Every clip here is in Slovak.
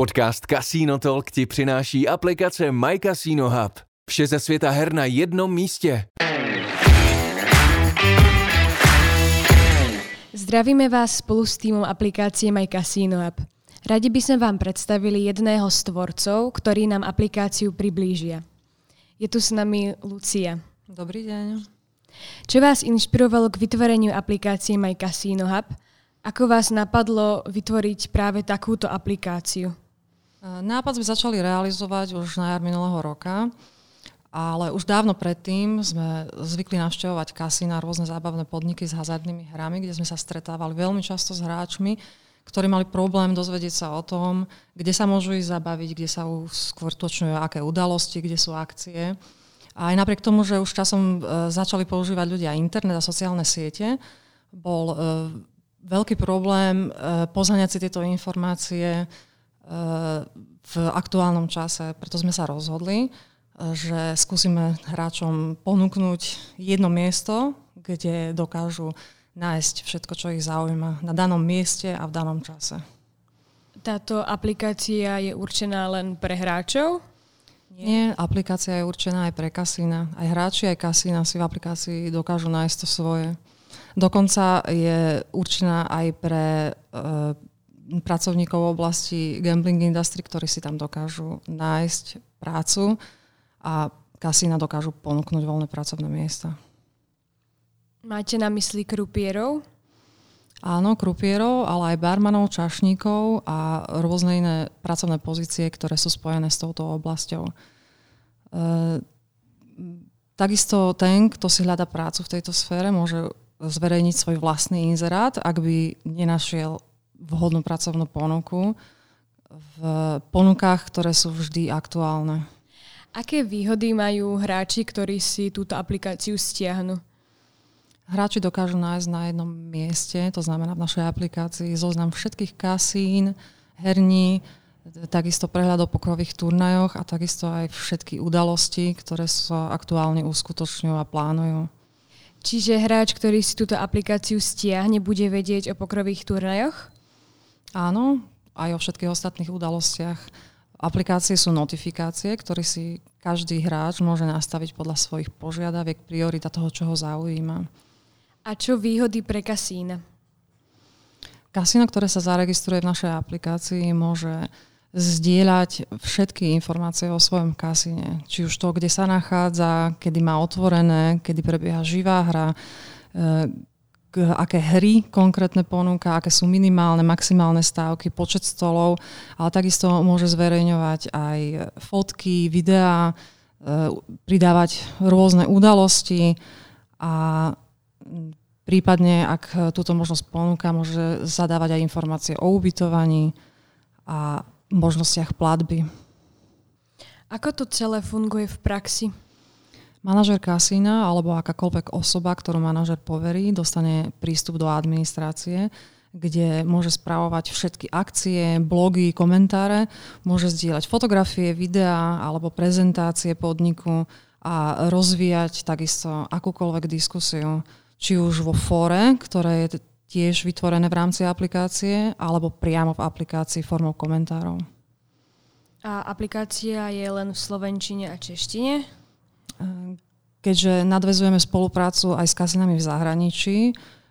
Podcast Casino Talk ti přináší aplikace My Casino Hub. Vše ze světa her na jednom místě. Zdravíme vás spolu s týmom aplikácie My Casino App. Radi by sme vám predstavili jedného z tvorcov, ktorí nám aplikáciu priblížia. Je tu s nami Lucia. Dobrý deň. Čo vás inšpirovalo k vytvoreniu aplikácie My Casino Hub? Ako vás napadlo vytvoriť práve takúto aplikáciu? Nápad sme začali realizovať už na jar minulého roka. Ale už dávno predtým sme zvykli navštevovať kasína, rôzne zábavné podniky s hazardnými hrami, kde sme sa stretávali veľmi často s hráčmi, ktorí mali problém dozvedieť sa o tom, kde sa môžu ísť zabaviť, kde sa skôr točňujú aké udalosti, kde sú akcie. A aj napriek tomu, že už časom e, začali používať ľudia internet a sociálne siete, bol e, veľký problém e, poznať si tieto informácie v aktuálnom čase. Preto sme sa rozhodli, že skúsime hráčom ponúknuť jedno miesto, kde dokážu nájsť všetko, čo ich zaujíma na danom mieste a v danom čase. Táto aplikácia je určená len pre hráčov? Nie, aplikácia je určená aj pre kasína. Aj hráči, aj kasína si v aplikácii dokážu nájsť to svoje. Dokonca je určená aj pre e, pracovníkov v oblasti gambling industry, ktorí si tam dokážu nájsť prácu a kasína dokážu ponúknuť voľné pracovné miesta. Máte na mysli krupierov? Áno, krupierov, ale aj barmanov, čašníkov a rôzne iné pracovné pozície, ktoré sú spojené s touto oblasťou. E, takisto ten, kto si hľada prácu v tejto sfére, môže zverejniť svoj vlastný inzerát, ak by nenašiel vhodnú pracovnú ponuku v ponukách, ktoré sú vždy aktuálne. Aké výhody majú hráči, ktorí si túto aplikáciu stiahnu? Hráči dokážu nájsť na jednom mieste, to znamená v našej aplikácii, zoznam všetkých kasín, herní, takisto prehľad o pokrových turnajoch a takisto aj všetky udalosti, ktoré sa aktuálne uskutočňujú a plánujú. Čiže hráč, ktorý si túto aplikáciu stiahne, bude vedieť o pokrových turnajoch? Áno, aj o všetkých ostatných udalostiach aplikácie sú notifikácie, ktoré si každý hráč môže nastaviť podľa svojich požiadaviek, priorita toho, čo ho zaujíma. A čo výhody pre kasína? Kasíno, ktoré sa zaregistruje v našej aplikácii, môže zdieľať všetky informácie o svojom kasíne. Či už to, kde sa nachádza, kedy má otvorené, kedy prebieha živá hra, aké hry konkrétne ponúka, aké sú minimálne, maximálne stávky, počet stolov, ale takisto môže zverejňovať aj fotky, videá, e, pridávať rôzne udalosti a prípadne, ak túto možnosť ponúka, môže zadávať aj informácie o ubytovaní a možnostiach platby. Ako to celé funguje v praxi? Manažer kasína alebo akákoľvek osoba, ktorú manažer poverí, dostane prístup do administrácie, kde môže správovať všetky akcie, blogy, komentáre, môže zdieľať fotografie, videá alebo prezentácie podniku a rozvíjať takisto akúkoľvek diskusiu, či už vo fóre, ktoré je tiež vytvorené v rámci aplikácie, alebo priamo v aplikácii formou komentárov. A aplikácia je len v slovenčine a češtine? Keďže nadvezujeme spoluprácu aj s kazinami v zahraničí,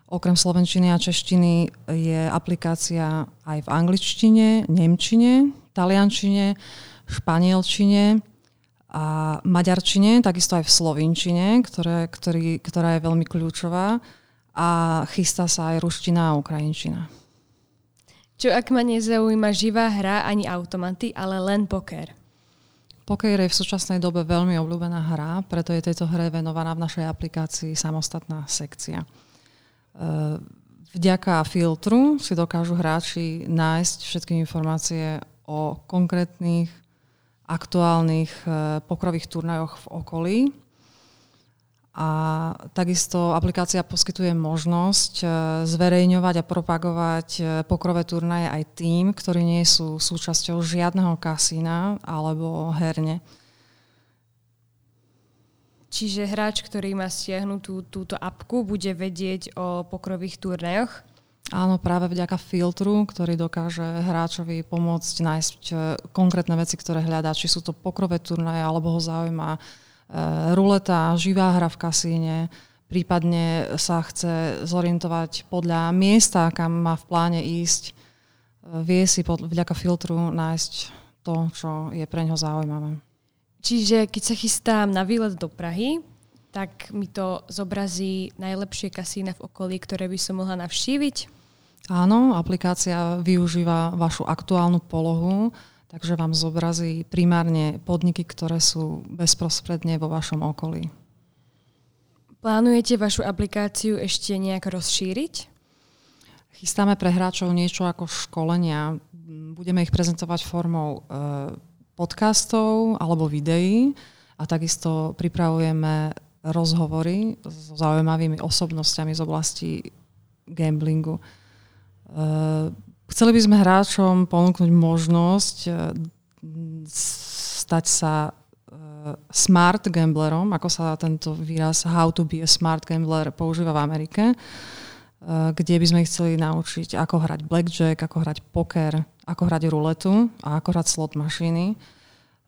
okrem slovenčiny a češtiny je aplikácia aj v angličtine, nemčine, taliančine, španielčine a maďarčine, takisto aj v slovinčine, ktoré, ktorý, ktorá je veľmi kľúčová a chystá sa aj ruština a ukrajinčina. Čo ak ma nezaujíma živá hra ani automaty, ale len poker? Poker je v súčasnej dobe veľmi obľúbená hra, preto je tejto hre venovaná v našej aplikácii samostatná sekcia. E, vďaka filtru si dokážu hráči nájsť všetky informácie o konkrétnych aktuálnych e, pokrových turnajoch v okolí a takisto aplikácia poskytuje možnosť e, zverejňovať a propagovať e, pokrové turnaje aj tým, ktorí nie sú súčasťou žiadneho kasína alebo herne. Čiže hráč, ktorý má stiahnutú túto apku, bude vedieť o pokrových turnajoch? Áno, práve vďaka filtru, ktorý dokáže hráčovi pomôcť nájsť e, konkrétne veci, ktoré hľadá, či sú to pokrové turnaje, alebo ho zaujíma ruleta, živá hra v kasíne, prípadne sa chce zorientovať podľa miesta, kam má v pláne ísť, e, vie si pod, vďaka filtru nájsť to, čo je pre ňo zaujímavé. Čiže keď sa chystám na výlet do Prahy, tak mi to zobrazí najlepšie kasína v okolí, ktoré by som mohla navštíviť? Áno, aplikácia využíva vašu aktuálnu polohu, takže vám zobrazí primárne podniky, ktoré sú bezprostredne vo vašom okolí. Plánujete vašu aplikáciu ešte nejak rozšíriť? Chystáme pre hráčov niečo ako školenia. Budeme ich prezentovať formou e, podcastov alebo videí a takisto pripravujeme rozhovory so zaujímavými osobnosťami z oblasti gamblingu. Chceli by sme hráčom ponúknuť možnosť eh, stať sa eh, smart gamblerom, ako sa tento výraz how to be a smart gambler používa v Amerike, kde by sme ich chceli naučiť, ako hrať blackjack, ako hrať poker, ako hrať ruletu a ako hrať slot mašiny.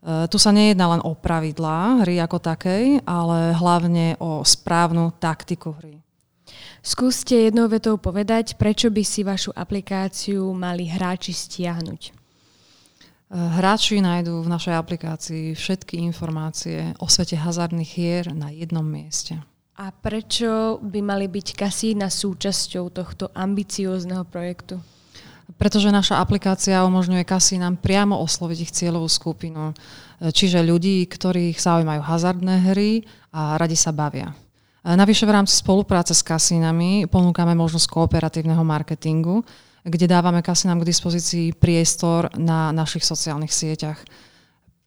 Tu sa nejedná len o pravidlá hry ako takej, ale hlavne o správnu taktiku hry. Skúste jednou vetou povedať, prečo by si vašu aplikáciu mali hráči stiahnuť. Eh, hráči nájdú v našej aplikácii všetky informácie o svete hazardných hier na jednom mieste. A prečo by mali byť kasína súčasťou tohto ambiciózneho projektu? Pretože naša aplikácia umožňuje kasínam priamo osloviť ich cieľovú skupinu, eh, čiže ľudí, ktorých zaujímajú hazardné hry a radi sa bavia. Navyše v rámci spolupráce s kasínami ponúkame možnosť kooperatívneho marketingu, kde dávame kasínam k dispozícii priestor na našich sociálnych sieťach.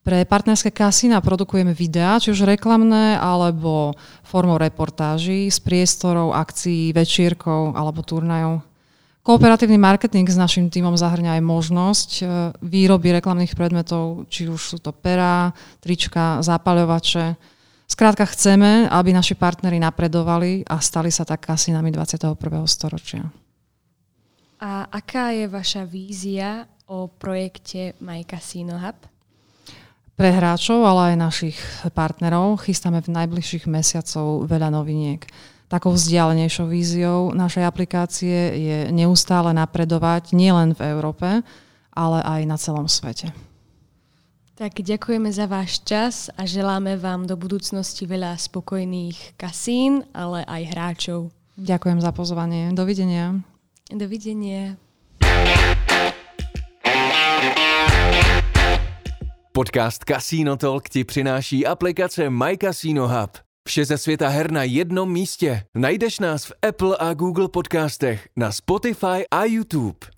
Pre partnerské kasína produkujeme videá, či už reklamné, alebo formou reportáží s priestorov, akcií, večírkov alebo turnajov. Kooperatívny marketing s našim týmom zahrňa aj možnosť e, výroby reklamných predmetov, či už sú to perá, trička, zápaľovače, Skrátka chceme, aby naši partneri napredovali a stali sa tak kasinami 21. storočia. A aká je vaša vízia o projekte My Casino Hub? Pre hráčov, ale aj našich partnerov chystáme v najbližších mesiacov veľa noviniek. Takou vzdialenejšou víziou našej aplikácie je neustále napredovať nielen v Európe, ale aj na celom svete. Tak ďakujeme za váš čas a želáme vám do budúcnosti veľa spokojných kasín, ale aj hráčov. Ďakujem za pozvanie. Dovidenia. Dovidenia. Podcast Casino Talk ti přináší aplikace My Casino Hub. Vše ze světa her na jednom místě. Najdeš nás v Apple a Google podcastech, na Spotify a YouTube.